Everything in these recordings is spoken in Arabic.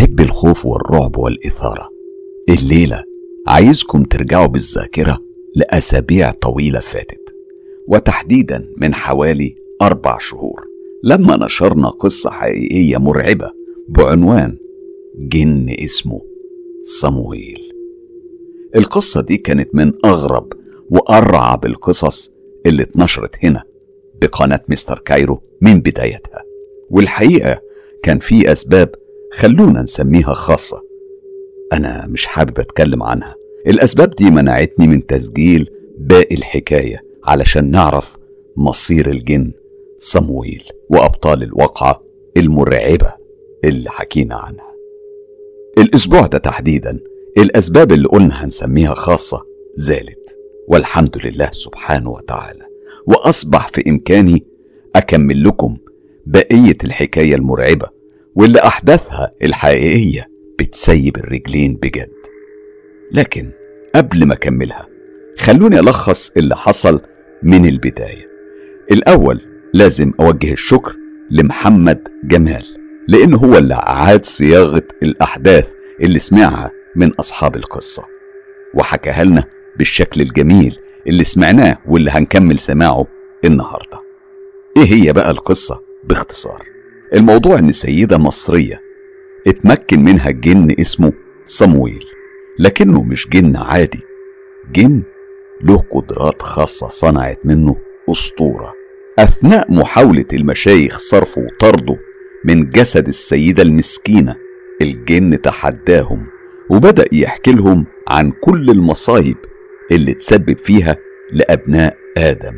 محب الخوف والرعب والإثارة. الليلة عايزكم ترجعوا بالذاكرة لأسابيع طويلة فاتت وتحديدا من حوالي أربع شهور لما نشرنا قصة حقيقية مرعبة بعنوان جن اسمه صمويل. القصة دي كانت من أغرب وأرعب القصص اللي اتنشرت هنا بقناة مستر كايرو من بدايتها والحقيقة كان في أسباب خلونا نسميها خاصة. أنا مش حابب أتكلم عنها. الأسباب دي منعتني من تسجيل باقي الحكاية علشان نعرف مصير الجن صمويل وأبطال الواقعة المرعبة اللي حكينا عنها. الأسبوع ده تحديدا الأسباب اللي قلنا هنسميها خاصة زالت والحمد لله سبحانه وتعالى. وأصبح في إمكاني أكمل لكم بقية الحكاية المرعبة واللي أحداثها الحقيقية بتسيب الرجلين بجد لكن قبل ما أكملها خلوني ألخص اللي حصل من البداية الأول لازم أوجه الشكر لمحمد جمال لأن هو اللي أعاد صياغة الأحداث اللي سمعها من أصحاب القصة وحكاها لنا بالشكل الجميل اللي سمعناه واللي هنكمل سماعه النهارده. إيه هي بقى القصة باختصار؟ الموضوع إن سيدة مصرية اتمكن منها جن اسمه صمويل لكنه مش جن عادي. جن له قدرات خاصة صنعت منه أسطورة. أثناء محاولة المشايخ صرفه وطرده من جسد السيدة المسكينة الجن تحداهم وبدأ يحكي لهم عن كل المصايب اللي تسبب فيها لأبناء آدم.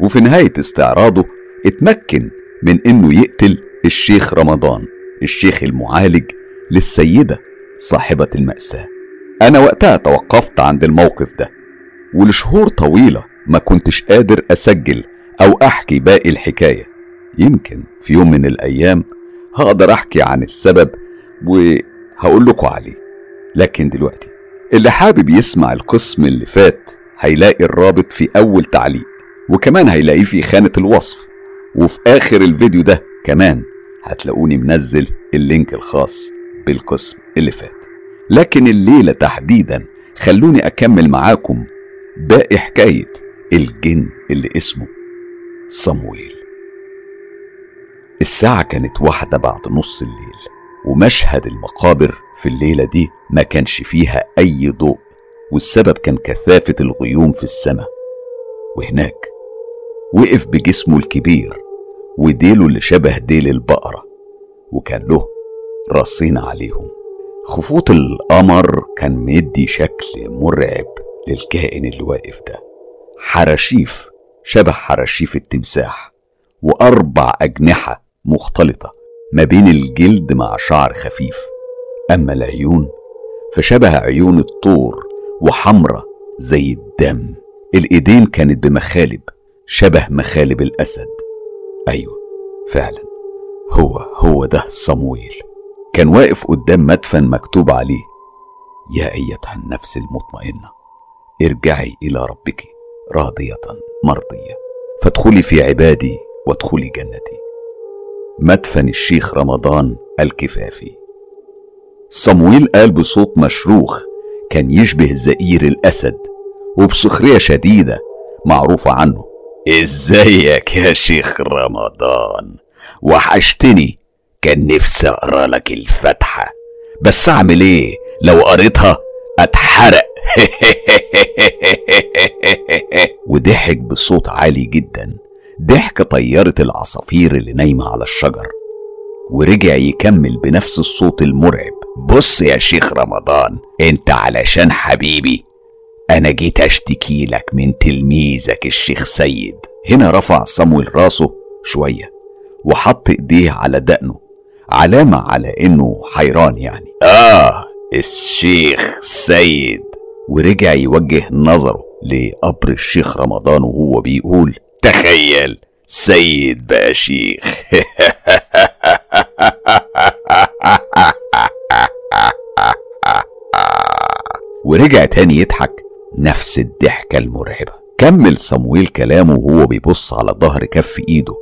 وفي نهاية استعراضه اتمكن من إنه يقتل الشيخ رمضان الشيخ المعالج للسيدة صاحبة المأساة. أنا وقتها توقفت عند الموقف ده ولشهور طويلة ما كنتش قادر أسجل أو أحكي باقي الحكاية. يمكن في يوم من الأيام هقدر أحكي عن السبب وهقول لكم عليه. لكن دلوقتي اللي حابب يسمع القسم اللي فات هيلاقي الرابط في أول تعليق وكمان هيلاقيه في خانة الوصف وفي آخر الفيديو ده كمان. هتلاقوني منزل اللينك الخاص بالقسم اللي فات. لكن الليلة تحديدا خلوني أكمل معاكم باقي حكاية الجن اللي اسمه صمويل الساعة كانت واحدة بعد نص الليل ومشهد المقابر في الليلة دي ما كانش فيها أي ضوء والسبب كان كثافة الغيوم في السماء. وهناك وقف بجسمه الكبير وديله اللي شبه ديل البقرة وكان له راسين عليهم. خفوط القمر كان مدي شكل مرعب للكائن اللي واقف ده. حراشيف شبه حراشيف التمساح وأربع أجنحة مختلطة ما بين الجلد مع شعر خفيف. أما العيون فشبه عيون الطور وحمرة زي الدم. الإيدين كانت بمخالب شبه مخالب الأسد. أيوة فعلا. هو هو ده صمويل. كان واقف قدام مدفن مكتوب عليه يا أيتها النفس المطمئنة ارجعي إلى ربك راضية مرضية فادخلي في عبادي وادخلي جنتي. مدفن الشيخ رمضان الكفافي. صمويل قال بصوت مشروخ كان يشبه زئير الأسد وبسخرية شديدة معروفة عنه. ازيك يا شيخ رمضان؟ وحشتني كان نفسي أقرأ لك الفاتحة. بس أعمل إيه؟ لو قريتها أتحرق. وضحك بصوت عالي جدا. ضحك طيارة العصافير اللي نايمة على الشجر. ورجع يكمل بنفس الصوت المرعب. بص يا شيخ رمضان أنت علشان حبيبي أنا جيت أشتكي لك من تلميذك الشيخ سيد. هنا رفع صمويل راسه شوية وحط إيديه على دقنه. علامة على إنه حيران يعني. آه الشيخ سيد. ورجع يوجه نظره لقبر الشيخ رمضان وهو بيقول تخيل سيد بقى شيخ. ورجع تاني يضحك نفس الضحكة المرعبة. كمل صمويل كلامه وهو بيبص على ظهر كف إيده.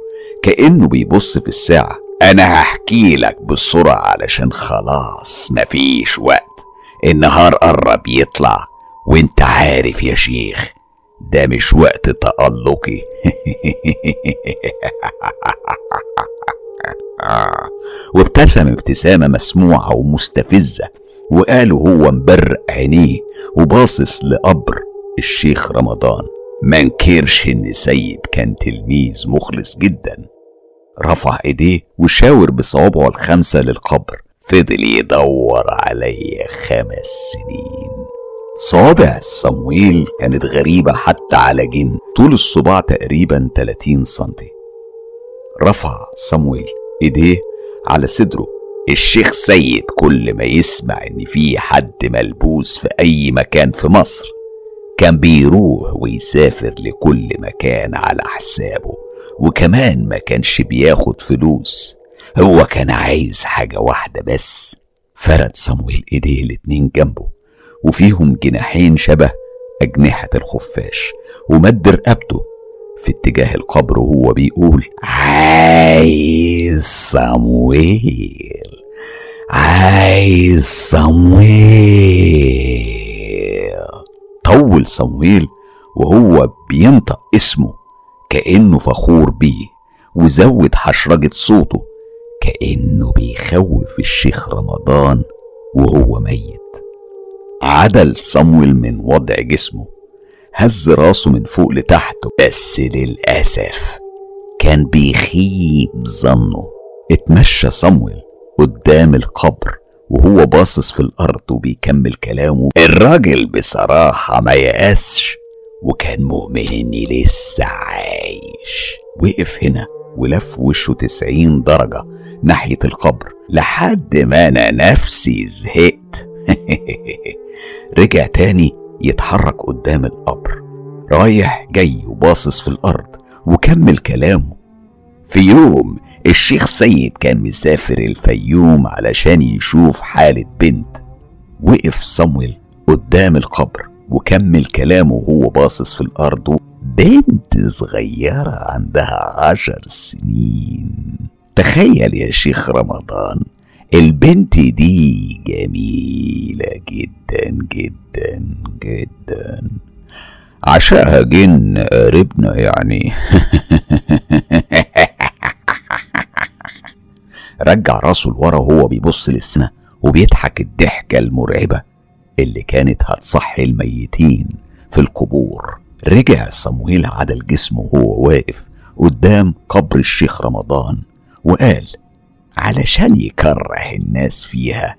كأنه بيبص في الساعة. أنا هحكي لك بسرعة علشان خلاص مفيش وقت. النهار قرب يطلع. وانت عارف يا شيخ ده مش وقت تألقي. وابتسم ابتسامة مسموعة ومستفزة. وقال هو مبرق عينيه وباصص لقبر الشيخ رمضان. منكرش إن سيد كان تلميذ مخلص جدا. رفع إيديه وشاور بصوابعه الخمسة للقبر. فضل يدور عليا خمس سنين. صوابع صمويل كانت غريبة حتى على جن. طول الصباع تقريبا 30 سنتي. رفع صمويل إيديه على صدره الشيخ سيد كل ما يسمع إن في حد ملبوس في أي مكان في مصر كان بيروح ويسافر لكل مكان على حسابه وكمان ما كانش بياخد فلوس. هو كان عايز حاجة واحدة بس فرد صمويل إيديه الاتنين جنبه وفيهم جناحين شبه أجنحة الخفاش ومد رقبته في اتجاه القبر وهو بيقول عايز صمويل عايز صمويل. طول صمويل وهو بينطق اسمه كأنه فخور بيه وزود حشرجة صوته كأنه بيخوف الشيخ رمضان وهو ميت. عدل صمويل من وضع جسمه هز راسه من فوق لتحت بس للأسف كان بيخيب ظنه. اتمشى صمويل قدام القبر وهو باصص في الأرض وبيكمل كلامه. الراجل بصراحة ما يأسش وكان مؤمن إني لسه عايش. وقف هنا ولف وشه تسعين درجة ناحية القبر لحد ما أنا نفسي زهقت. رجع تاني يتحرك قدام القبر. رايح جاي وباصص في الأرض وكمل كلامه. في يوم الشيخ سيد كان مسافر الفيوم علشان يشوف حالة بنت. وقف صمويل قدام القبر وكمل كلامه وهو باصص في الأرض. بنت صغيرة عندها عشر سنين. تخيل يا شيخ رمضان البنت دي جميلة جدا جدا جدا. عشاها جن قريبنا يعني. رجع راسه لورا وهو بيبص للسماء وبيضحك الضحكة المرعبة اللي كانت هتصحي الميتين في القبور. رجع صمويل عدل جسمه وهو واقف قدام قبر الشيخ رمضان وقال علشان يكره الناس فيها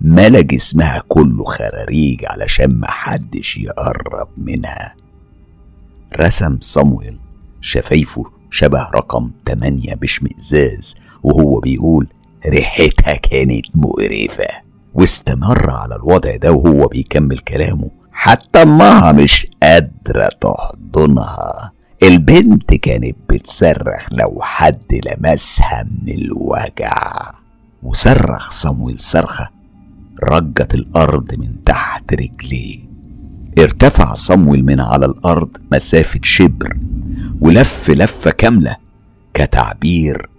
ملا جسمها كله خراريج علشان محدش يقرب منها. رسم صمويل شفايفه شبه رقم تمانية باشمئزاز وهو بيقول ريحتها كانت مقرفة. واستمر على الوضع ده وهو بيكمل كلامه حتى امها مش قادرة تحضنها. البنت كانت بتصرخ لو حد لمسها من الوجع. وصرخ صمويل صرخة رجت الأرض من تحت رجليه. ارتفع صمويل من على الأرض مسافة شبر ولف لفة كاملة كتعبير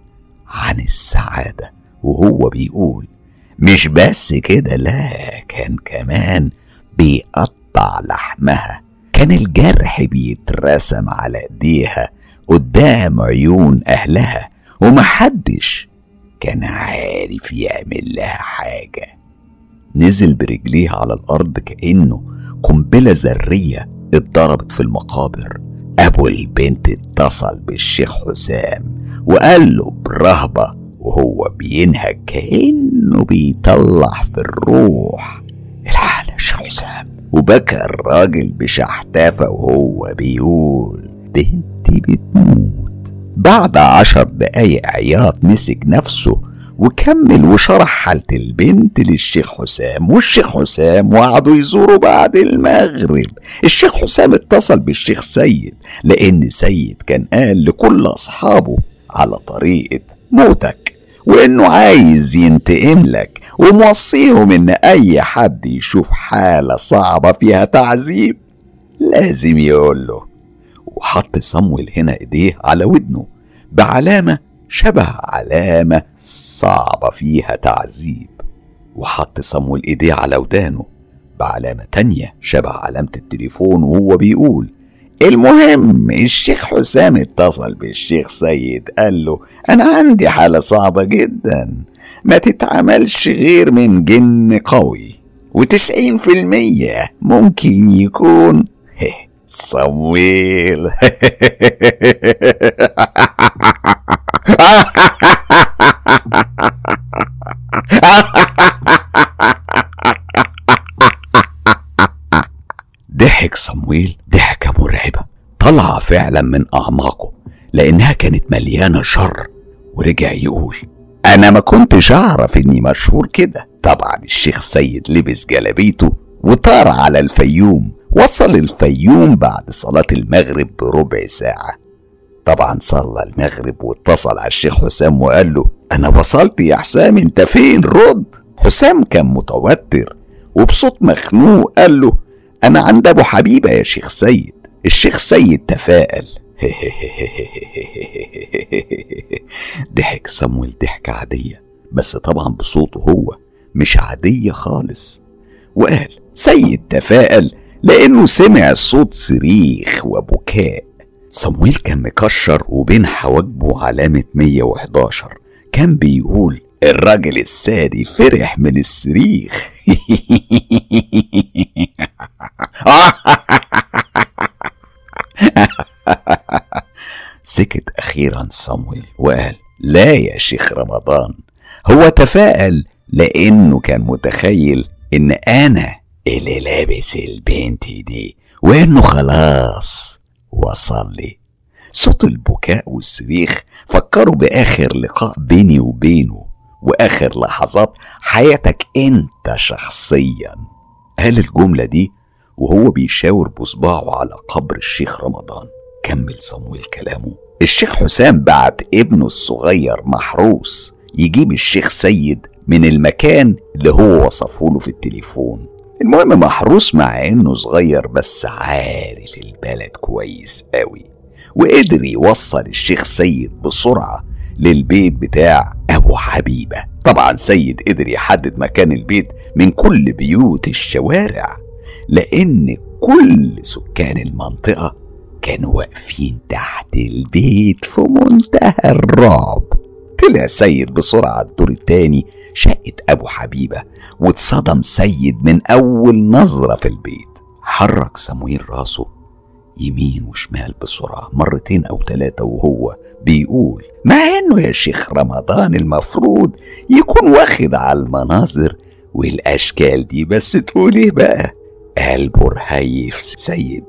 عن السعادة وهو بيقول مش بس كده لا كان كمان بيقطع لحمها كان الجرح بيترسم على إيديها قدام عيون أهلها ومحدش كان عارف يعمل لها حاجة. نزل برجليه على الأرض كأنه قنبلة ذرية اتضربت في المقابر. أبو البنت اتصل بالشيخ حسام وقال له برهبة وهو بينهج كأنه بيطلع في الروح. الحال يا شيخ حسام. وبكى الراجل بشحتافة وهو بيقول بنتي بتموت. بعد عشر دقايق عياط مسك نفسه وكمل وشرح حالة البنت للشيخ حسام والشيخ حسام وقعدوا يزوروا بعد المغرب. الشيخ حسام اتصل بالشيخ سيد لأن سيد كان قال لكل أصحابه على طريقة موتك وإنه عايز ينتقم لك وموصيهم إن أي حد يشوف حالة صعبة فيها تعذيب لازم يقول له. وحط صمويل هنا إيديه على ودنه بعلامة شبه علامة صعبة فيها تعذيب. وحط صمويل إيديه على ودانه بعلامة تانية شبه علامة التليفون وهو بيقول المهم الشيخ حسام اتصل بالشيخ سيد قال له أنا عندي حالة صعبة جدا ما تتعملش غير من جن قوي وتسعين في المية ممكن يكون صمويل ضحك صمويل ضحكة مرعبة. طلع فعلا من أعماقه لأنها كانت مليانة شر ورجع يقول أنا ما كنتش أعرف إني مشهور كده. طبعا الشيخ سيد لبس جلابيته وطار على الفيوم وصل الفيوم بعد صلاة المغرب بربع ساعة. طبعا صلى المغرب واتصل على الشيخ حسام وقال له أنا وصلت يا حسام أنت فين؟ رد. حسام كان متوتر وبصوت مخنوق قال له أنا عند أبو حبيبة يا شيخ سيد. الشيخ سيد تفائل ضحك صمويل ضحكة عادية بس طبعا بصوته هو مش عادية خالص. وقال سيد تفائل لأنه سمع صوت صريخ وبكاء. صمويل كان مكشر وبين حواجبه علامة 111 كان بيقول الراجل السادي فرح من الصريخ سكت أخيرا صمويل وقال لا يا شيخ رمضان هو تفائل لأنه كان متخيل إن أنا اللي لابس البنت دي وإنه خلاص وصل لي صوت البكاء والصريخ فكروا بآخر لقاء بيني وبينه وآخر لحظات حياتك أنت شخصيا. قال الجملة دي وهو بيشاور بصباعه على قبر الشيخ رمضان. كمل صمويل كلامه. الشيخ حسام بعت ابنه الصغير محروس يجيب الشيخ سيد من المكان اللي هو وصفه له في التليفون. المهم محروس مع إنه صغير بس عارف البلد كويس قوي وقدر يوصل الشيخ سيد بسرعة للبيت بتاع أبو حبيبة. طبعا سيد قدر يحدد مكان البيت من كل بيوت الشوارع لأن كل سكان المنطقة كانوا واقفين تحت البيت في منتهى الرعب. طلع سيد بسرعة الدور التاني شقة أبو حبيبة واتصدم سيد من أول نظرة في البيت. حرك سمويل راسه يمين وشمال بسرعة مرتين أو ثلاثة وهو بيقول مع إنه يا شيخ رمضان المفروض يكون واخد على المناظر والأشكال دي بس تقول إيه بقى. قلبه رهيف سيد.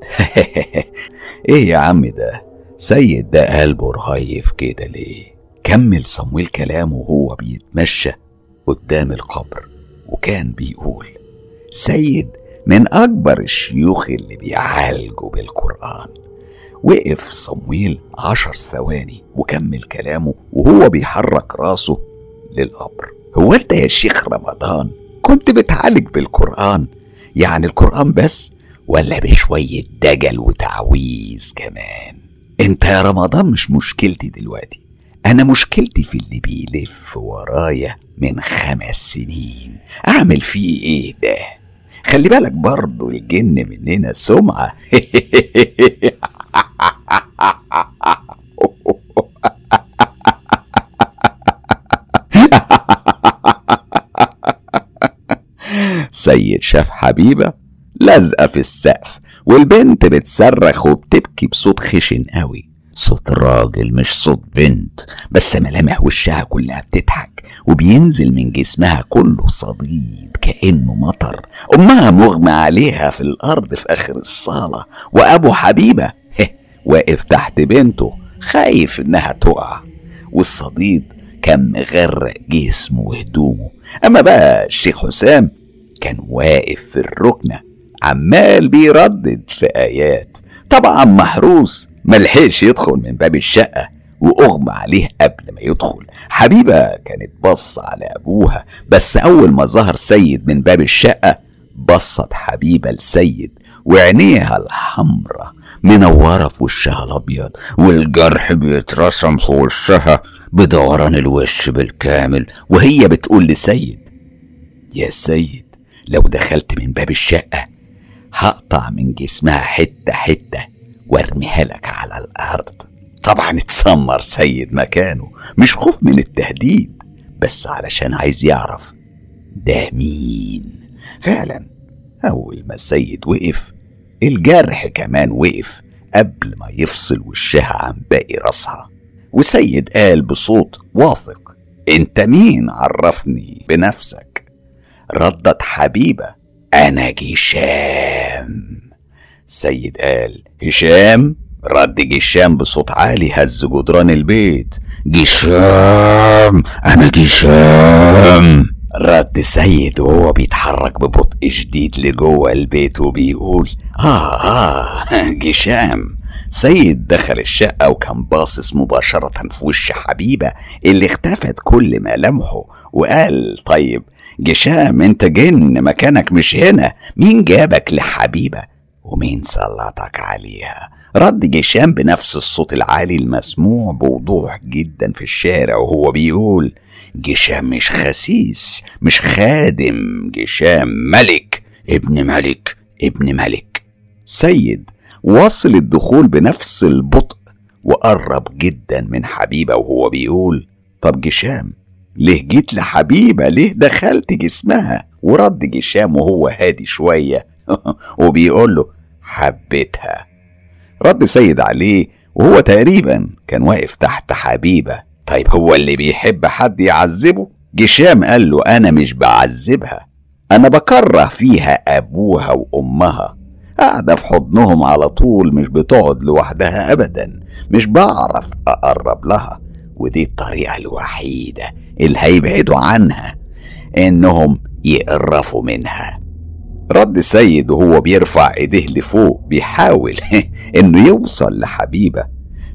إيه يا عم ده؟ سيد ده قلبه رهيف كده ليه؟ كمل صمويل كلامه وهو بيتمشى قدام القبر وكان بيقول سيد من أكبر الشيوخ اللي بيعالجوا بالقرآن. وقف صمويل عشر ثواني وكمل كلامه وهو بيحرك راسه للقبر. هو أنت يا شيخ رمضان كنت بتعالج بالقرآن؟ يعني القرآن بس ولا بشوية دجل وتعويذ كمان؟ أنت يا رمضان مش مشكلتي دلوقتي. أنا مشكلتي في اللي بيلف ورايا من خمس سنين. أعمل فيه إيه ده؟ خلي بالك برضو الجن مننا سمعة. سيد شاف حبيبة لازقة في السقف والبنت بتصرخ وبتبكي بصوت خشن قوي. صوت راجل مش صوت بنت بس ملامح وشها كلها بتضحك وبينزل من جسمها كله صديد كأنه مطر. أمها مغمى عليها في الأرض في آخر الصالة وأبو حبيبة واقف تحت بنته خايف إنها تقع. والصديد كان مغرق جسمه وهدومه. أما بقى الشيخ حسام كان واقف في الركنة عمال بيردد في آيات. طبعا محروس ملحقش يدخل من باب الشقة وأغمى عليه قبل ما يدخل. حبيبة كانت بص على أبوها بس أول ما ظهر سيد من باب الشقة بصت حبيبة لسيد وعينيها الحمرة منورة في وشها الأبيض والجرح بيترسم في وشها بدوران الوش بالكامل. وهي بتقول لسيد يا سيد لو دخلت من باب الشقة هقطع من جسمها حتة حتة وارميها لك على الأرض. طبعا اتسمر سيد مكانه مش خوف من التهديد بس علشان عايز يعرف ده مين. فعلا أول ما السيد وقف الجرح كمان وقف قبل ما يفصل وشها عن باقي راسها. وسيد قال بصوت واثق أنت مين؟ عرفني بنفسك. ردت حبيبة أنا جيشام سيد قال هشام رد جيشام بصوت عالي هز جدران البيت. جيشام أنا جيشام رد سيد وهو بيتحرك ببطء شديد لجوه البيت وبيقول آه آه جيشام سيد دخل الشقة وكان باصص مباشرة في وش حبيبة اللي اختفت كل ملامحه وقال طيب جشام أنت جن مكانك مش هنا مين جابك لحبيبة؟ ومين سلطك عليها؟ رد جشام بنفس الصوت العالي المسموع بوضوح جدا في الشارع وهو بيقول جشام مش خسيس مش خادم جشام ملك ابن ملك ابن ملك. سيد وصل الدخول بنفس البطء وقرب جدا من حبيبة وهو بيقول طب جشام ليه جيت لحبيبة؟ ليه دخلت جسمها؟ ورد جشام وهو هادي شوية وبيقول له حبيتها. رد سيد عليه وهو تقريبا كان واقف تحت حبيبة. طيب هو اللي بيحب حد يعذبه؟ جشام قال له أنا مش بعذبها أنا بكره فيها أبوها وأمها. قاعدة في حضنهم على طول مش بتقعد لوحدها أبدا مش بعرف أقرب لها. ودي الطريقة الوحيدة اللي هيبعدوا عنها إنهم يقرفوا منها. رد سيد وهو بيرفع ايديه لفوق بيحاول انه يوصل لحبيبة.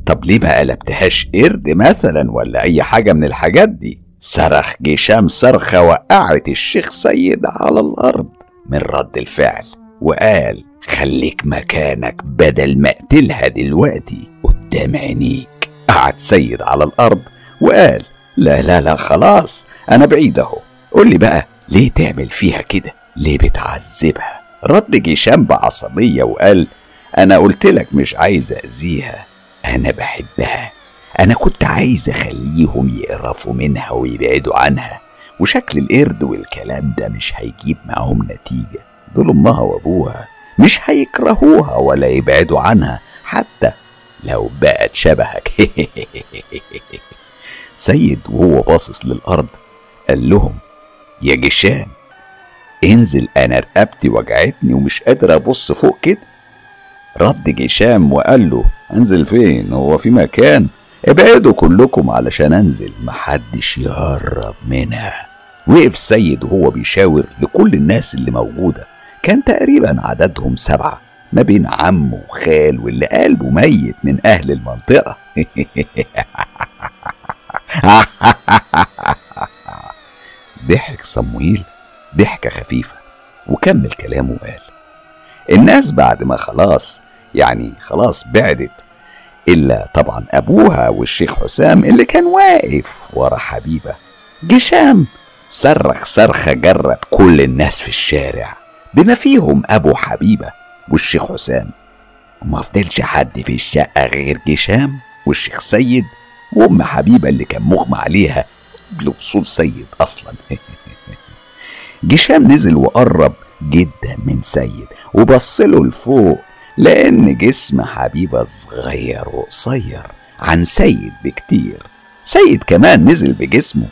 طب ليه ما قلبتهاش قرد مثلا ولا أي حاجة من الحاجات دي؟ صرخ جيشام صرخة وقعت الشيخ سيد على الأرض من رد الفعل وقال خليك مكانك بدل ما أقتلها دلوقتي قدام عينيك. قعد سيد على الأرض وقال لا لا لا خلاص أنا بعيد أهو. قول لي بقى ليه تعمل فيها كده؟ ليه بتعذبها؟ رد جيشام بعصبية وقال أنا قلت لك مش عايز أذيها أنا بحبها. أنا كنت عايز أخليهم يقرفوا منها ويبعدوا عنها. وشكل القرد والكلام ده مش هيجيب معاهم نتيجة. دول أمها وأبوها مش هيكرهوها ولا يبعدوا عنها حتى لو بقت شبهك. سيد وهو باصص للأرض قال لهم يا جشام انزل أنا رقبتي وجعتني ومش قادر أبص فوق كده. رد جشام وقال له انزل فين؟ هو في مكان. ابعدوا كلكم علشان أنزل. محدش يقرب منها. وقف سيد وهو بيشاور لكل الناس اللي موجودة. كان تقريبا عددهم سبعة ما بين عم وخال واللي قلبه ميت من أهل المنطقة. ضحك صمويل. ضحكة خفيفة. وكمل كلامه وقال الناس بعد ما خلاص يعني خلاص بعدت إلا طبعا أبوها والشيخ حسام اللي كان واقف ورا حبيبة جشام. صرخ صرخة جرت كل الناس في الشارع بما فيهم أبو حبيبة والشيخ حسام. وما فضلش حد في الشقة غير جشام والشيخ سيد وأم حبيبة اللي كان مغمى عليها قبل وصول سيد أصلا. جشام نزل وقرب جدا من سيد وبصله لفوق لأن جسم حبيبة صغير وقصير عن سيد بكتير. سيد كمان نزل بجسمه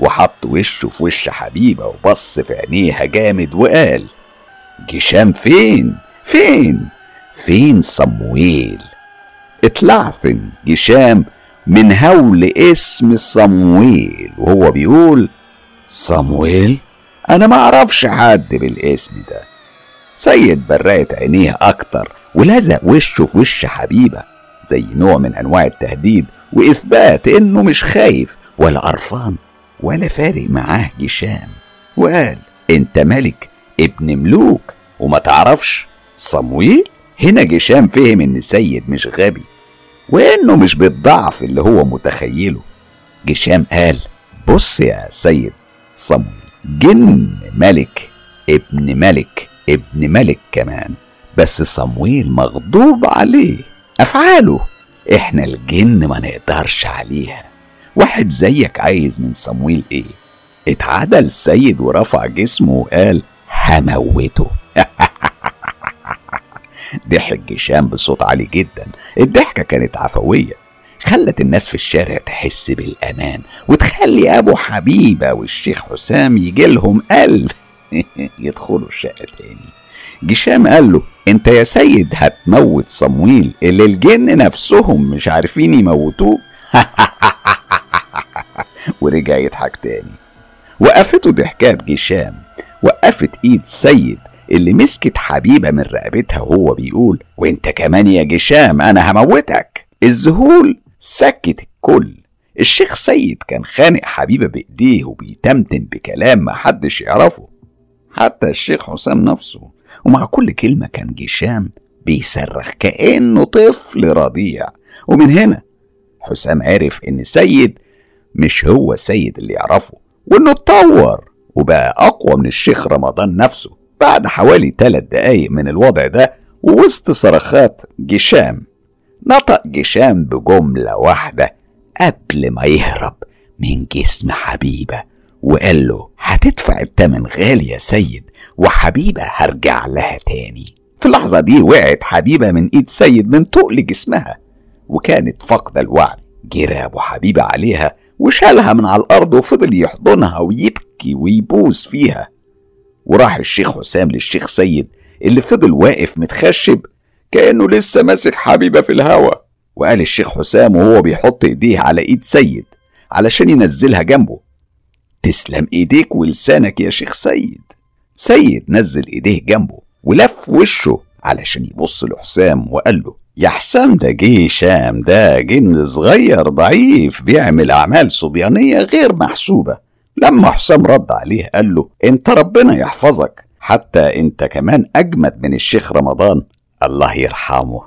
وحط وشه في وش حبيبة وبص في عينيها جامد وقال جشام فين؟ فين؟ فين صمويل؟ اتلعثم جشام من هول اسم صمويل وهو بيقول صمويل؟ أنا ما أعرفش حد بالاسم ده. سيد برقت عينيه أكتر ولزق وشه في وش حبيبة زي نوع من أنواع التهديد وإثبات إنه مش خايف ولا قرفان ولا فارق معاه جشام وقال أنت ملك ابن ملوك وما تعرفش؟ صمويل؟ هنا جشام فهم إن سيد مش غبي وإنه مش بالضعف اللي هو متخيله. جشام قال بص يا سيد صمويل جن ملك ابن ملك ابن ملك كمان. بس صمويل مغضوب عليه. أفعاله. إحنا الجن ما نقدرش عليها. واحد زيك عايز من صمويل إيه؟ اتعدل السيد ورفع جسمه وقال هموته. ضحك جشام بصوت عالي جدا. الضحكة كانت عفوية. خلت الناس في الشارع تحس بالأمان وتخلي أبو حبيبة والشيخ حسام يجيلهم ألف يدخلوا الشقة تاني. جشام قال له أنت يا سيد هتموت صمويل اللي الجن نفسهم مش عارفين يموتوه. ورجع يضحك تاني. وقفته ضحكات جشام. وقفت إيد سيد اللي مسكت حبيبة من رقبتها وهو بيقول وأنت كمان يا جشام أنا هموتك. الذهول سكت الكل. الشيخ سيد كان خانق حبيبة بإيديه وبيتمتم بكلام محدش يعرفه. حتى الشيخ حسام نفسه ومع كل كلمة كان جشام بيصرخ كأنه طفل رضيع. ومن هنا حسام عرف إن سيد مش هو سيد اللي يعرفه وإنه اتطور وبقى أقوى من الشيخ رمضان نفسه. بعد حوالي ثلاث دقايق من الوضع ده ووسط صرخات جشام نطق جشام بجملة واحدة قبل ما يهرب من جسم حبيبة وقال له هتدفع التمن غالي يا سيد وحبيبة هرجع لها تاني. في اللحظة دي وقعت حبيبة من إيد سيد من تقل جسمها وكانت فاقدة الوعي جرى أبو حبيبة عليها وشالها من على الأرض وفضل يحضنها ويبكي ويبوس فيها. وراح الشيخ حسام للشيخ سيد اللي فضل واقف متخشب كأنه لسه ماسك حبيبة في الهوا. وقال الشيخ حسام وهو بيحط إيديه على إيد سيد علشان ينزلها جنبه. تسلم إيديك ولسانك يا شيخ سيد. سيد نزل إيديه جنبه ولف وشه علشان يبص لحسام وقال له يا حسام ده جه شام ده جن صغير ضعيف بيعمل أعمال صبيانية غير محسوبة. لما حسام رد عليه قال له انت ربنا يحفظك حتى أنت كمان أجمد من الشيخ رمضان. الله يرحمه.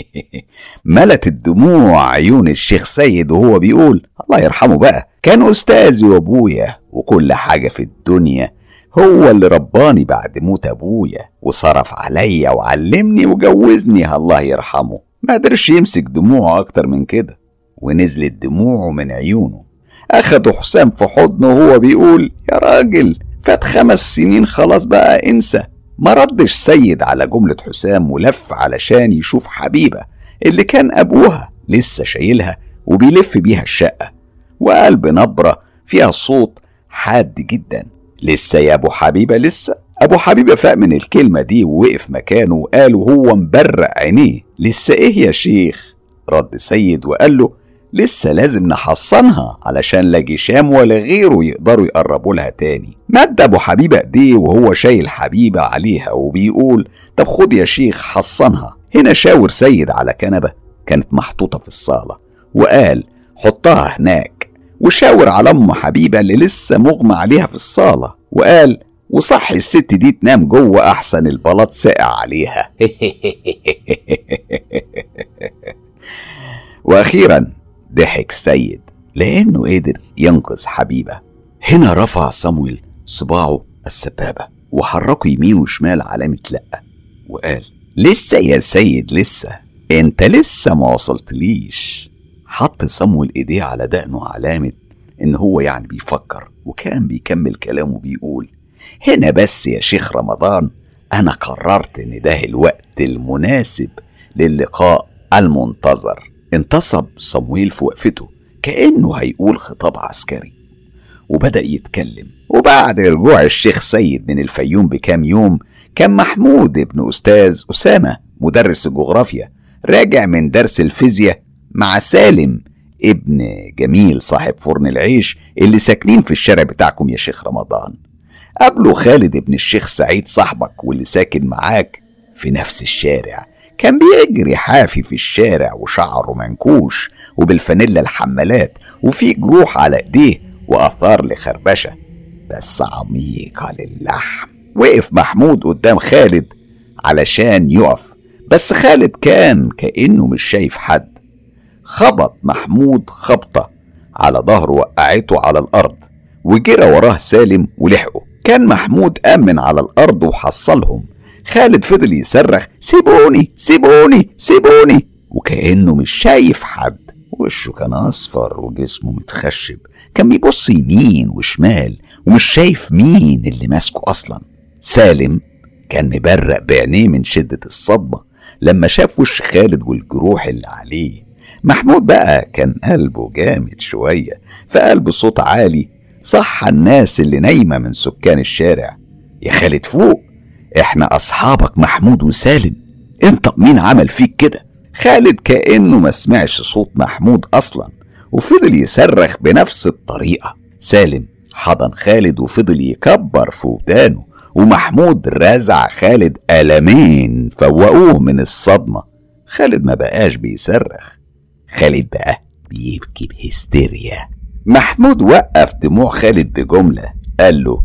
ملت الدموع عيون الشيخ سيد وهو بيقول الله يرحمه بقى. كان أستاذي وأبويا وكل حاجة في الدنيا. هو اللي رباني بعد موت أبويا وصرف عليا وعلمني وجوزني. الله يرحمه. ما قدرش يمسك دموعه أكتر من كده. ونزلت دموعه من عيونه. أخده حسام في حضنه وهو بيقول يا راجل فات خمس سنين خلاص بقى انسى. ما ردش سيد على جملة حسام ولف علشان يشوف حبيبة اللي كان أبوها لسه شايلها وبيلف بيها الشقة وقال بنبرة فيها صوت حاد جدا لسه يا أبو حبيبة لسه؟ أبو حبيبة فاق من الكلمة دي ووقف مكانه وقال وهو مبرق عينيه لسه إيه يا شيخ؟ رد سيد وقال له لسه لازم نحصنها علشان لا جشام ولا غيره يقدروا يقربوا لها تاني. مد أبو حبيبة إيديه وهو شايل حبيبة عليها وبيقول طب خد يا شيخ حصنها. هنا شاور سيد على كنبة كانت محطوطة في الصالة وقال حطها هناك. وشاور على أم حبيبة اللي لسه مغمى عليها في الصالة وقال وصحي الست دي تنام جوه أحسن البلاط ساقع عليها. وأخيرا ضحك سيد لأنه قدر ينقذ حبيبه. هنا رفع صمويل صباعه السبابة وحركه يمين وشمال علامه لا وقال لسه يا سيد لسه. أنت لسه ما وصلتليش. حط صمويل إيديه على دقنه علامة إن هو يعني بيفكر وكان بيكمل كلامه بيقول هنا بس يا شيخ رمضان أنا قررت إن ده الوقت المناسب للقاء المنتظر. انتصب صمويل في وقفته كأنه هيقول خطاب عسكري. وبدأ يتكلم. وبعد رجوع الشيخ سيد من الفيوم بكام يوم كان محمود ابن أستاذ أسامة مدرس الجغرافيا راجع من درس الفيزياء مع سالم ابن جميل صاحب فرن العيش اللي ساكنين في الشارع بتاعكم يا شيخ رمضان. قابله خالد ابن الشيخ سعيد صاحبك واللي ساكن معاك في نفس الشارع. كان بيجري حافي في الشارع وشعره منكوش وبالفانيلا الحمالات وفي جروح على ايديه وآثار لخربشة. بس عميقه للحم وقف محمود قدام خالد علشان يقف. بس خالد كان كأنه مش شايف حد. خبط محمود خبطة على ظهره وقعته على الأرض. وجرى وراه سالم ولحقه. كان محمود أمن على الأرض وحصلهم. خالد فضل يصرخ سيبوني سيبوني سيبوني. وكأنه مش شايف حد. وشه كان أصفر وجسمه متخشب. كان بيبص يمين وشمال ومش شايف مين اللي ماسكه أصلا. سالم كان مبرق بعينيه من شدة الصدمة لما شاف وش خالد والجروح اللي عليه. محمود بقى كان قلبه جامد شوية فقال بصوت عالي. صح الناس اللي نايمة من سكان الشارع. يا خالد فوق! إحنا أصحابك محمود وسالم. أنت مين عمل فيك كده؟ خالد كأنه ما سمعش صوت محمود أصلا وفضل يصرخ بنفس الطريقة. سالم حضن خالد وفضل يكبر في ودانه ومحمود رزع خالد قلمين فوقوه من الصدمة. خالد ما بقاش بيصرخ. خالد بقى بيبكي بهستيريا. محمود وقف دموع خالد بجملة قال له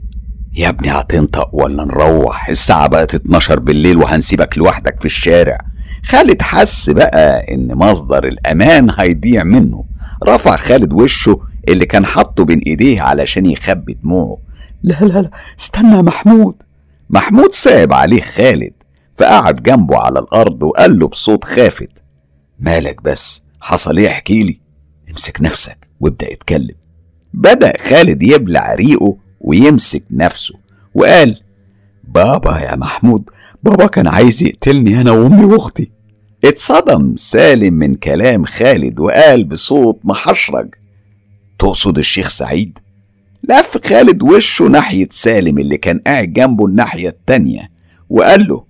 يا ابني هتنطق ولا نروح؟ الساعة بقت 12 بالليل وهنسيبك لوحدك في الشارع. خالد حس بقى إن مصدر الأمان هيضيع منه. رفع خالد وشه اللي كان حاطه بين إيديه علشان يخبي دموعه. لا لا لا استنى يا محمود. محمود صعب عليه خالد. فقعد جنبه على الأرض وقال له بصوت خافت. مالك بس؟ حصل إيه؟ احكي لي. امسك نفسك وابدأ اتكلم. بدأ خالد يبلع ريقه ويمسك نفسه وقال بابا يا محمود بابا كان عايز يقتلني أنا وأمي وأختي. اتصدم سالم من كلام خالد وقال بصوت محشرج تقصد الشيخ سعيد؟ لف خالد وشه ناحية سالم اللي كان قاعد جنبه الناحية التانية وقال له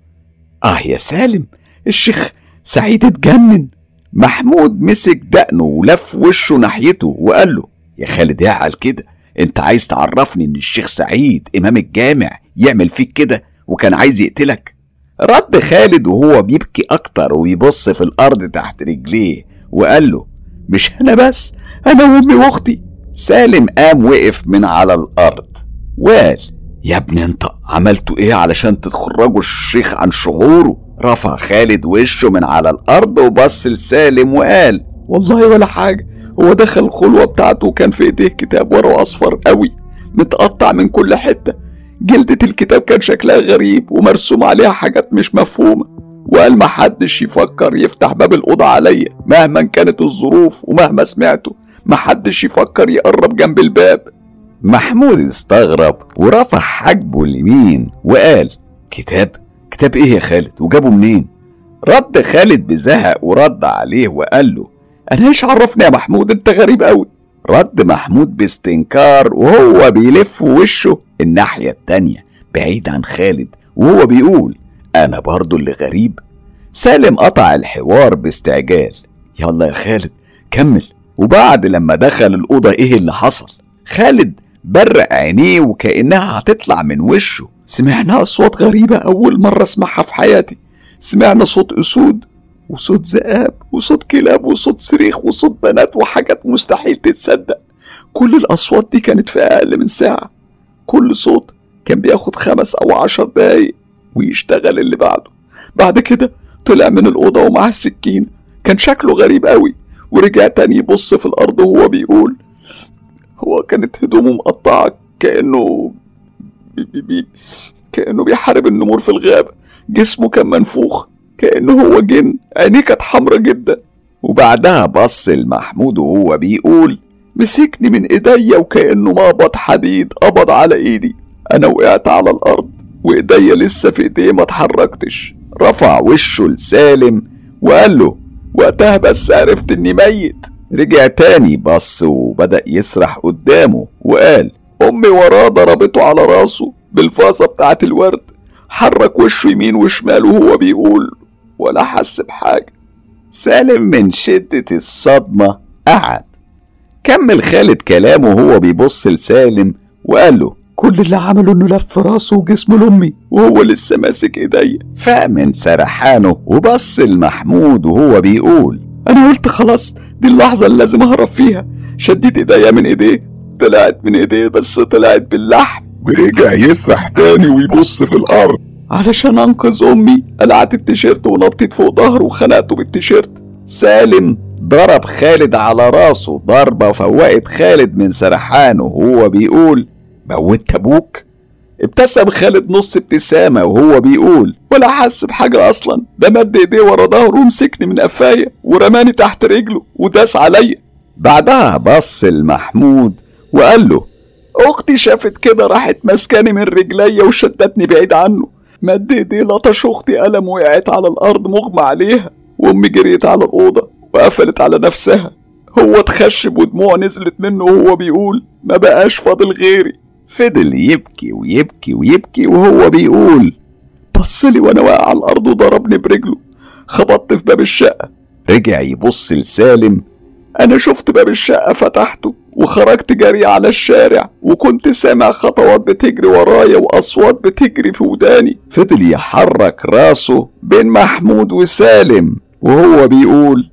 آه يا سالم الشيخ سعيد اتجنن. محمود مسك دقنه ولف وشه ناحيته وقال له يا خالد اعقل كده انت عايز تعرفني ان الشيخ سعيد امام الجامع يعمل فيك كده وكان عايز يقتلك؟ رد خالد وهو بيبكي أكتر ويبص في الأرض تحت رجليه وقال له مش أنا بس أنا وأمي وأختي. سالم قام وقف من على الأرض. وقال يا ابني أنت عملتوا إيه علشان تخرجوا الشيخ عن شعوره؟ رفع خالد وشه من على الأرض وبص لسالم وقال والله ولا حاجة هو دخل الخلوة بتاعته وكان في ايديه كتاب ورقة أصفر قوي متقطع من كل حتة. جلدة الكتاب كان شكلها غريب ومرسوم عليها حاجات مش مفهومة. وقال محدش يفكر يفتح باب الأوضة عليا مهما كانت الظروف ومهما سمعته محدش يفكر يقرب جنب الباب. محمود استغرب ورفع حاجبه اليمين وقال كتاب؟ كتاب إيه يا خالد؟ وجابه منين؟ رد خالد بزهق ورد عليه وقال له أنا إيش عرفني يا محمود؟ أنت غريب قوي رد محمود باستنكار وهو بيلف وشه الناحية التانية بعيد عن خالد وهو بيقول أنا برضو اللي غريب. سالم قطع الحوار باستعجال. يلا يا خالد كمل. وبعد لما دخل الأوضة إيه اللي حصل؟ خالد برق عينيه وكأنها هتطلع من وشه. سمعنا أصوات غريبة أول مرة أسمعها في حياتي. سمعنا صوت أسود وصوت ذئاب وصوت كلاب وصوت صريخ وصوت بنات وحاجات مستحيل تتصدق. كل الأصوات دي كانت في أقل من ساعة. كل صوت كان بياخد خمس أو عشر دقايق ويشتغل اللي بعده. بعد كده طلع من الأوضة ومعاه السكين. كان شكله غريب قوي ورجع تاني يبص في الأرض وهو بيقول هو كانت هدومه مقطعة كأنه بي بي بي كأنه بيحارب النمور في الغابة. جسمه كان منفوخ. كأنه هو جن. عينيه كانت حمرا جدا. وبعدها بص لمحمود وهو بيقول مسكني من إيديا وكأنه مقبض حديد قبض على إيدي. أنا وقعت على الأرض وإيديا لسه في إيديه ما اتحركتش. رفع وشه لسالم وقال له وقتها بس عرفت إني ميت. رجع تاني بص وبدأ يسرح قدامه وقال أمي وراه ضربته على راسه بالفازة بتاعت الورد. حرك وشه يمين وشمال وهو بيقول ولا حس بحاجة سالم من شدة الصدمة قعد. كمل خالد كلامه وهو بيبص لسالم وقال له كل اللي عمله إنه لف راسه وجسمه لأمي وهو لسه ماسك إيديا. فمن سرحانه وبص لمحمود وهو بيقول أنا قلت خلاص دي اللحظة اللي لازم أهرب فيها. شديت إيديا من إيديه طلعت من إيديه بس طلعت باللحم. ورجع يسرح تاني ويبص في الأرض. علشان أنقذ أمي قلعت التيشيرت ونطيت فوق ظهره وخنقته بالتيشيرت. سالم ضرب خالد على راسه ضربة فوقت خالد من سرحانه وهو بيقول موت أبوك؟ ابتسم خالد نص ابتسامة وهو بيقول ولا حس بحاجة أصلا ده مد إيديه ورا ظهره ومسكني من قفايا ورماني تحت رجله وداس عليا. بعدها بص لمحمود وقال له أختي شافت كده راحت ماسكاني من رجليا وشدتني بعيد عنه. مد إيديه لطش أختي قلم وقعت على الأرض مغمى عليها وأمي جريت على الأوضة وقفلت على نفسها. هو اتخشب ودموع نزلت منه وهو بيقول ما بقاش فاضل غيري. فضل يبكي ويبكي ويبكي وهو بيقول بصلي وأنا واقع على الأرض وضربني برجله خبطت في باب الشقة. رجع يبص لسالم أنا شفت باب الشقة فتحته وخرجت جري على الشارع وكنت سامع خطوات بتجري ورايا وأصوات بتجري في وداني. فضل يحرك راسه بين محمود وسالم وهو بيقول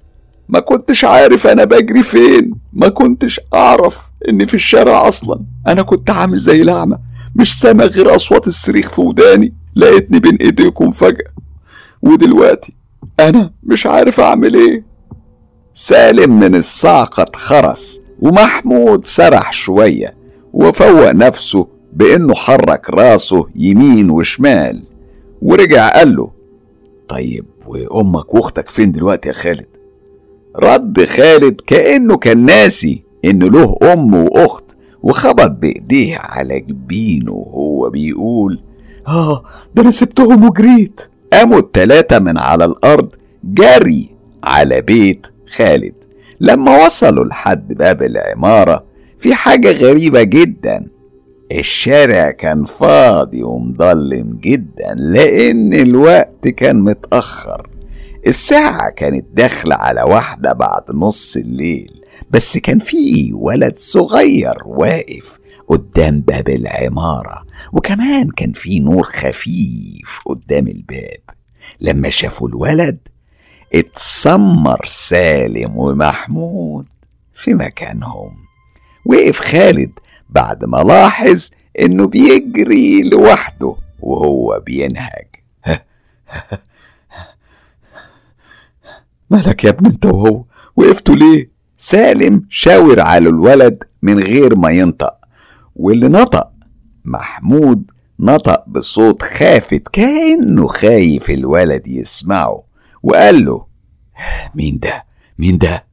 ما كنتش عارف أنا بجري فين ما كنتش أعرف اني في الشارع أصلا. أنا كنت عامل زي الأعمى مش سامع غير أصوات الصريخ في وداني. لقيتني بين إيديكم فجأة. ودلوقتي أنا مش عارف أعمل إيه. سالم من الصعقة اتخرس ومحمود سرح شوية وفوق نفسه بإنه حرك راسه يمين وشمال ورجع قال له طيب وأمك وأختك فين دلوقتي يا خالد؟ رد خالد كأنه كان ناسي إنه له أم وأخت وخبط بإيديه على جبينه وهو بيقول آه ده أنا سبتهم وجريت. قاموا التلاتة من على الأرض جري على بيت خالد. لما وصلوا لحد باب العمارة في حاجة غريبة جدا. الشارع كان فاضي ومضلم جدا لأن الوقت كان متأخر. الساعة كانت داخلة على واحدة بعد نص الليل بس كان في ولد صغير واقف قدام باب العمارة وكمان كان في نور خفيف قدام الباب. لما شافوا الولد اتسمر سالم ومحمود في مكانهم. وقف خالد بعد ما لاحظ إنه بيجري لوحده وهو بينهج. مالك يا ابني انت وهو؟ وقفتوا ليه؟ سالم شاور على الولد من غير ما ينطق. واللي نطق؟ محمود نطق بصوت خافت كأنه خايف الولد يسمعه. وقال له مين ده؟ مين ده؟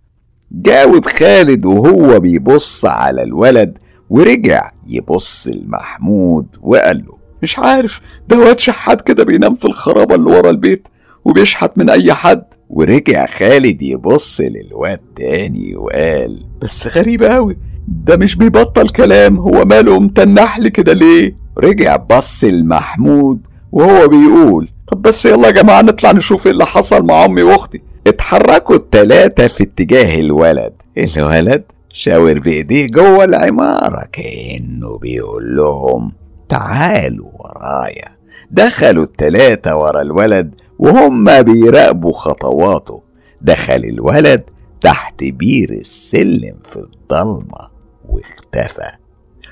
جاوب خالد وهو بيبص على الولد ورجع يبص لمحمود وقال له مش عارف ده واد شحات كده بينام في الخرابة اللي ورا البيت وبيشحت من أي حد. ورجع خالد يبص للواد تاني وقال بس غريب أوي ده مش بيبطل كلام هو ماله متنح لي كده ليه؟ رجع بص لمحمود وهو بيقول طب بس يلا يا جماعة نطلع نشوف إيه اللي حصل مع أمي وأختي. اتحركوا التلاتة في اتجاه الولد. الولد شاور بإيديه جوه العمارة كأنه بيقول لهم تعالوا ورايا. دخلوا التلاتة ورا الولد وهم بيراقبوا خطواته. دخل الولد تحت بير السلم في الضلمة واختفى.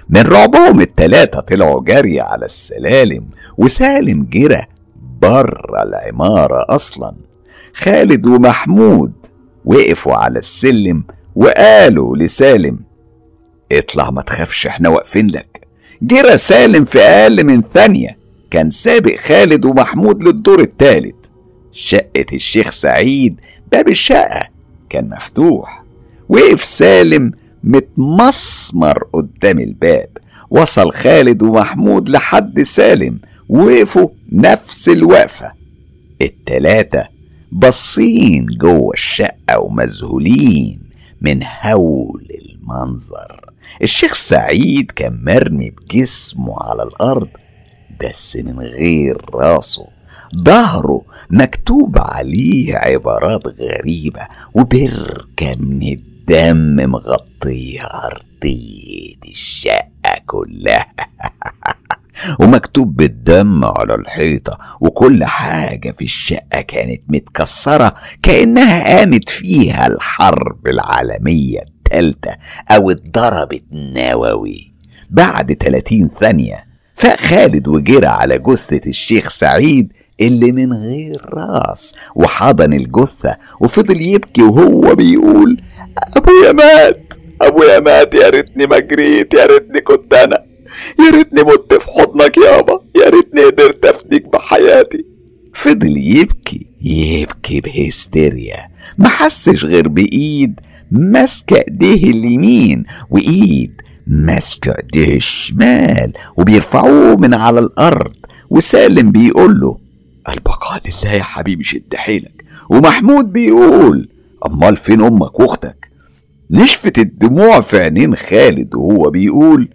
من رعبهم التلاتة طلعوا جري على السلالم وسالم جرى بره العمارة أصلا. خالد ومحمود وقفوا على السلم وقالوا لسالم اطلع ما تخافش إحنا واقفين لك. جرى سالم في أقل من ثانية كان سابق خالد ومحمود للدور التالت شقة الشيخ سعيد باب الشقة كان مفتوح. وقف سالم متمسمر قدام الباب. وصل خالد ومحمود لحد سالم وقفوا نفس الوقفة. التلاتة باصين جوه الشقة ومذهولين من هول المنظر. الشيخ سعيد كان مرمي بجسمه على الأرض بس من غير راسه. ظهره مكتوب عليه عبارات غريبة وبركة من الدم مغطية أرضية الشقة كلها. ومكتوب بالدم على الحيطة وكل حاجة في الشقة كانت متكسرة كأنها قامت فيها الحرب العالمية التالتة أو اتضربت نووي. بعد 30 ثانية فاق خالد وجرى على جثة الشيخ سعيد اللي من غير راس وحضن الجثة وفضل يبكي وهو بيقول أبويا مات أبويا مات يا ريتني ما جريت يا ريتني كنت أنا. يا ريتني مت في حضنك يابا يا ريتني قدرت أفديك بحياتي. فضل يبكي يبكي بهستيريا. ما حسش غير بإيد ماسكة إيديه اليمين وإيد ماسكة إيديه الشمال وبيرفعوه من على الأرض. وسالم بيقول له البقاء لله يا حبيبي شد حيلك. ومحمود بيقول أمال فين أمك وأختك؟ نشفت الدموع في عينين خالد وهو بيقول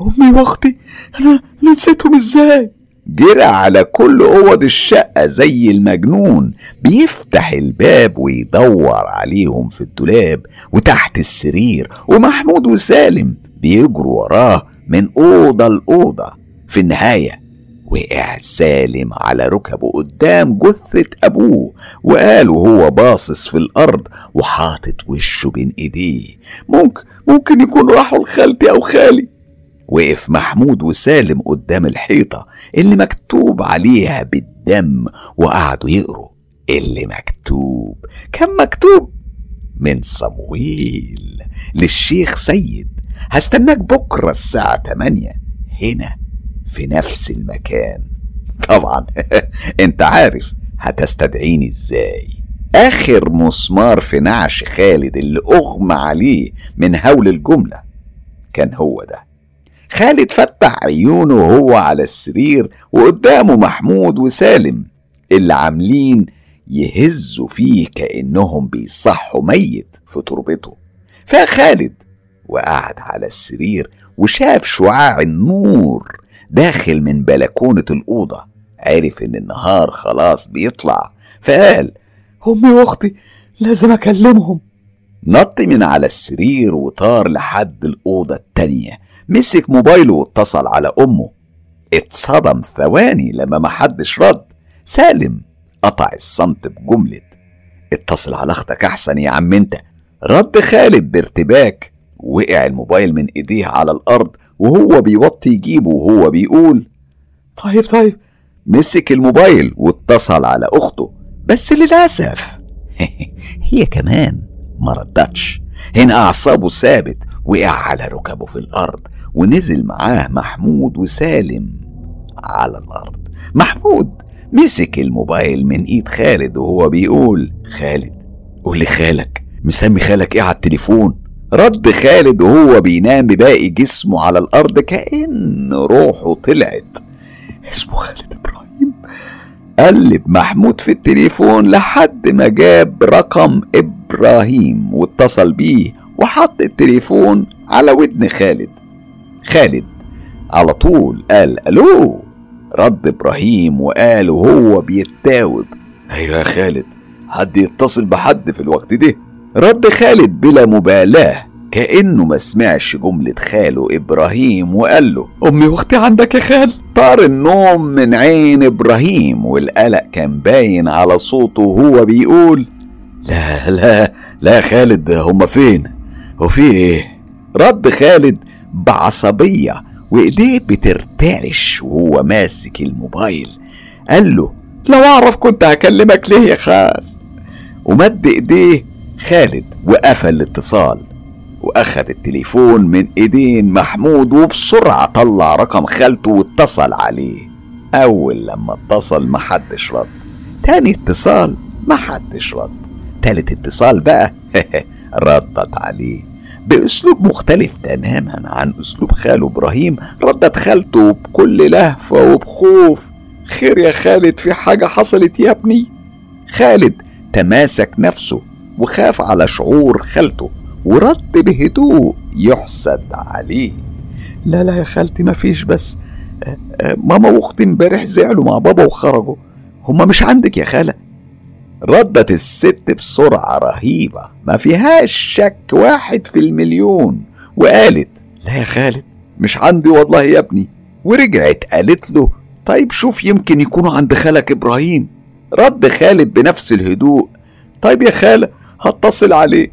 أمي وأختي أنا أنا نسيتهم إزاي؟ جرى على كل أوض الشقة زي المجنون بيفتح الباب ويدور عليهم في الدولاب وتحت السرير ومحمود وسالم بيجروا وراه من أوضة لأوضة. في النهاية وقع سالم على ركبه قدام جثة أبوه وقال وهو باصص في الأرض وحاطط وشه بين إيديه. ممكن ممكن يكون راحوا لخالتي أو خالي. وقف محمود وسالم قدام الحيطة اللي مكتوب عليها بالدم وقعدوا يقروا اللي مكتوب. كان مكتوب من صمويل للشيخ سيد. هستناك بكرة الساعة 8 هنا في نفس المكان. طبعا. انت عارف هتستدعيني إزاي. آخر مسمار في نعش خالد اللي أغمى عليه من هول الجملة كان هو ده. خالد فتح عيونه وهو على السرير وقدامه محمود وسالم. اللي عاملين يهزوا فيه كأنهم بيصحوا ميت في تربته. فخالد وقعد على السرير وشاف شعاع النور داخل من بلكونة الأوضة. عرف إن النهار خلاص بيطلع. فقال أمي وأختي لازم أكلمهم. نط من على السرير وطار لحد الأوضة التانية. مسك موبايله واتصل على أمه. اتصدم ثواني لما محدش رد. سالم قطع الصمت بجملة. اتصل على أختك أحسن يا عم أنت. رد خالد بارتباك. وقع الموبايل من إيديه على الأرض وهو بيوطي يجيبه وهو بيقول طيب طيب. مسك الموبايل واتصل على أخته. بس للأسف هي كمان ما ردتش. هنا أعصابه ثابت وقع على ركبه في الأرض. ونزل معاه محمود وسالم على الأرض. محمود مسك الموبايل من إيد خالد وهو بيقول خالد قول لي خالك مسمي خالك إيه على التليفون؟ رد خالد وهو بينام بباقي جسمه على الأرض كأن روحه طلعت. اسمه خالد إبراهيم. قلب محمود في التليفون لحد ما جاب رقم إبراهيم واتصل بيه وحط التليفون على ودن خالد. خالد. على طول قال ألو؟ رد إبراهيم وقال وهو بيتاوب أيوه يا خالد حد يتصل بحد في الوقت ده؟ رد خالد بلا مبالاة كأنه ما سمعش جملة خاله إبراهيم وقال له أمي وأختي عندك يا خال؟ طار النوم من عين إبراهيم والقلق كان باين على صوته وهو بيقول لا لا لا خالد هما فين؟ هو في إيه؟ رد خالد بعصبية وإيديه بترتعش وهو ماسك الموبايل. قال له لو أعرف كنت هكلمك ليه يا خال؟ ومد إيديه خالد وقفل الاتصال واخد التليفون من إيدين محمود وبسرعة طلع رقم خالته واتصل عليه. أول لما اتصل محدش رد تاني اتصال محدش رد تالت اتصال بقى ردت عليه. بأسلوب مختلف تماما عن أسلوب خاله إبراهيم. ردت خالته بكل لهفة وبخوف. خير يا خالد في حاجة حصلت يا ابني؟ خالد تماسك نفسه وخاف على شعور خالته ورد بهدوء يحسد عليه. لا لا يا خالتي مفيش بس. آه، آه، ماما واختي امبارح زعلوا مع بابا وخرجوا. هما مش عندك يا خالة؟ ردت الست بسرعة رهيبة. ما فيهاش شك واحد في المليون. وقالت لا يا خالد مش عندي والله يا ابني. ورجعت قالت له طيب شوف يمكن يكونوا عند خالك إبراهيم. رد خالد بنفس الهدوء طيب يا خالة هتصل عليه.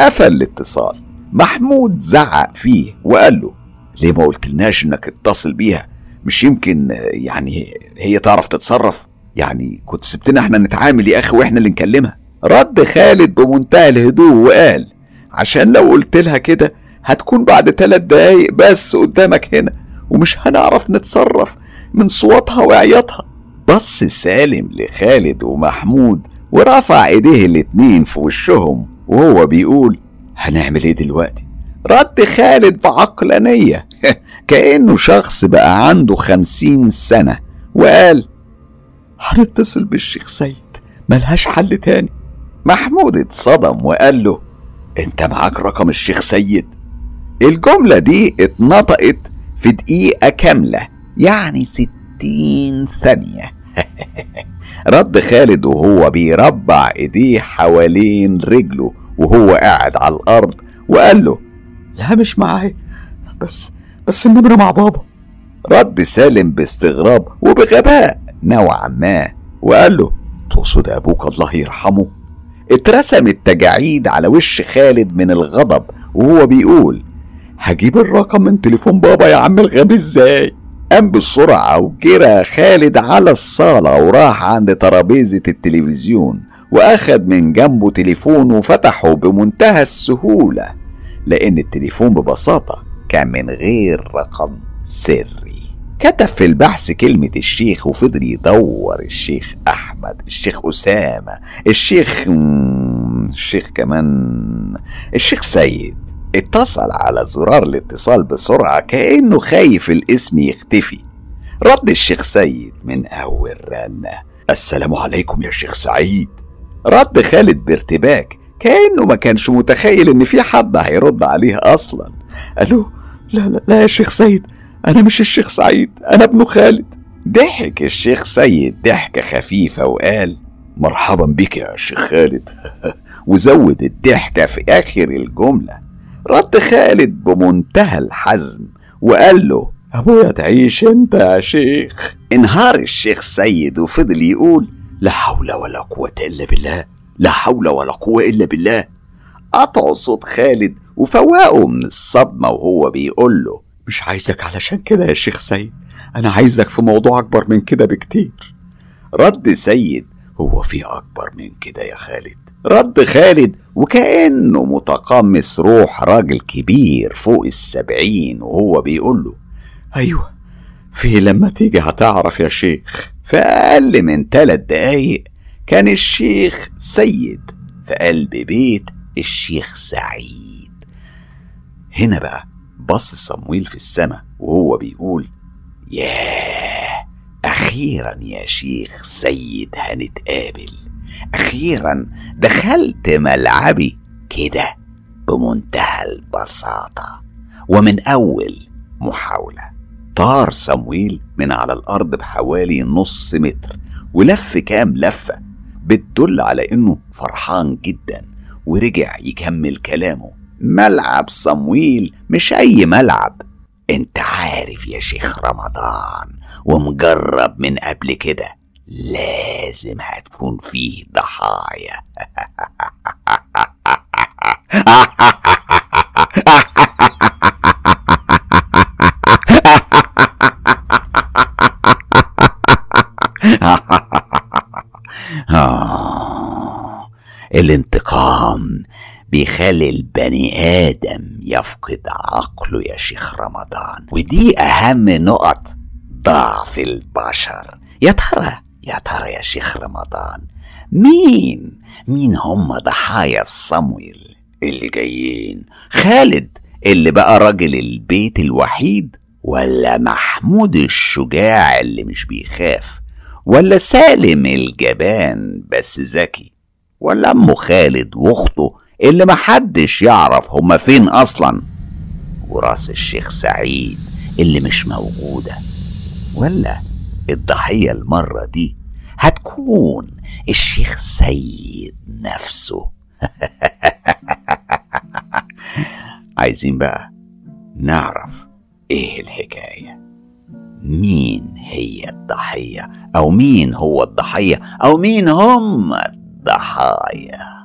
قفل الاتصال. محمود زعق فيه وقال له ليه ما قلتلناش إنك اتصل بيها؟ مش يمكن يعني هي تعرف تتصرف؟ يعني كنت سبتنا إحنا نتعامل يا أخي وإحنا اللي نكلمها. رد خالد بمنتهى الهدوء وقال عشان لو قلت لها كده هتكون بعد ثلاث دقايق بس قدامك هنا ومش هنعرف نتصرف من صوتها وعياطها. بص سالم لخالد ومحمود ورفع ايديه الاتنين في وشهم وهو بيقول هنعمل إيه دلوقتي؟ رد خالد بعقلانية كأنه شخص بقى عنده خمسين سنة وقال هنتصل بالشيخ سيد؟ ملهاش حل تاني. محمود اتصدم وقال له أنت معاك رقم الشيخ سيد. الجملة دي اتنطقت في دقيقة كاملة يعني ستين ثانية. رد خالد وهو بيربع إيديه حوالين رجله وهو قاعد على الأرض وقال له لا مش معايا. بس بس النمرة مع بابا. رد سالم باستغراب وبغباء. نوعا ما. وقال له تقصد أبوك الله يرحمه؟ اترسمت تجاعيد على وش خالد من الغضب وهو بيقول هجيب الرقم من تليفون بابا يا عم الغبي إزاي؟ قام بسرعة وجرى خالد على الصالة وراح عند ترابيزة التلفزيون وأخد من جنبه تليفون وفتحه بمنتهى السهولة لأن التليفون ببساطة كان من غير رقم سري. كتب في البحث كلمة الشيخ وفضل يدور الشيخ أحمد الشيخ أسامة الشيخ الشيخ كمان الشيخ سيد. اتصل على زرار الاتصال بسرعة كأنه خايف الاسم يختفي. رد الشيخ سيد من أول رنة. السلام عليكم يا شيخ سعيد. رد خالد بارتباك كأنه ما كانش متخيل إن في حد هيرد عليه أصلا. ألو؟ لا لا لا يا شيخ سيد. أنا مش الشيخ سعيد أنا ابنه خالد. ضحك الشيخ سيد ضحكة خفيفة وقال مرحبا بك يا شيخ خالد. وزود الضحكة في آخر الجملة. رد خالد بمنتهى الحزم وقال له أبويا تعيش أنت يا شيخ. انهار الشيخ سيد وفضل يقول لا حول ولا قوة إلا بالله لا حول ولا قوة إلا بالله. قطعوا صوت خالد وفوقه من الصدمة وهو بيقول له مش عايزك علشان كده يا شيخ سيد. أنا عايزك في موضوع أكبر من كده بكتير. رد سيد هو في أكبر من كده يا خالد. رد خالد وكأنه متقمص روح راجل كبير فوق السبعين وهو بيقول له أيوة في لما تيجي هتعرف يا شيخ. في أقل من تلات دقايق كان الشيخ سيد في قلب بيت الشيخ سعيد. هنا بقى بص صمويل في السماء وهو بيقول ياه! أخيرا يا شيخ سيد هنتقابل. أخيرا دخلت ملعبي كده بمنتهى البساطة ومن أول محاولة. طار صمويل من على الأرض بحوالي نص متر ولف كام لفة بتدل على إنه فرحان جدا ورجع يكمل كلامه. ملعب صمويل مش أي ملعب. أنت عارف يا شيخ رمضان ومجرب من قبل كده. لازم هتكون فيه ضحايا. الانتقام بيخلي البني آدم يفقد عقله يا شيخ رمضان. ودي أهم نقط. ضعف البشر. يا ترى يا ترى يا شيخ رمضان مين مين هم ضحايا الصمويل اللي جايين؟ خالد اللي بقى راجل البيت الوحيد؟ ولا محمود الشجاع اللي مش بيخاف؟ ولا سالم الجبان بس ذكي؟ ولا أمه خالد وأخته اللي محدش يعرف هما فين أصلا. وراس الشيخ سعيد اللي مش موجودة. ولا الضحية المرة دي هتكون الشيخ سيد نفسه. عايزين بقى نعرف إيه الحكاية. مين هي الضحية؟ أو مين هو الضحية؟ أو مين هم الضحايا؟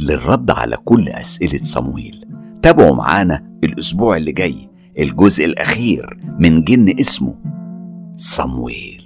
للرد على كل أسئلة صمويل. تابعوا معانا الأسبوع اللي جاي الجزء الأخير من جن اسمه صمويل.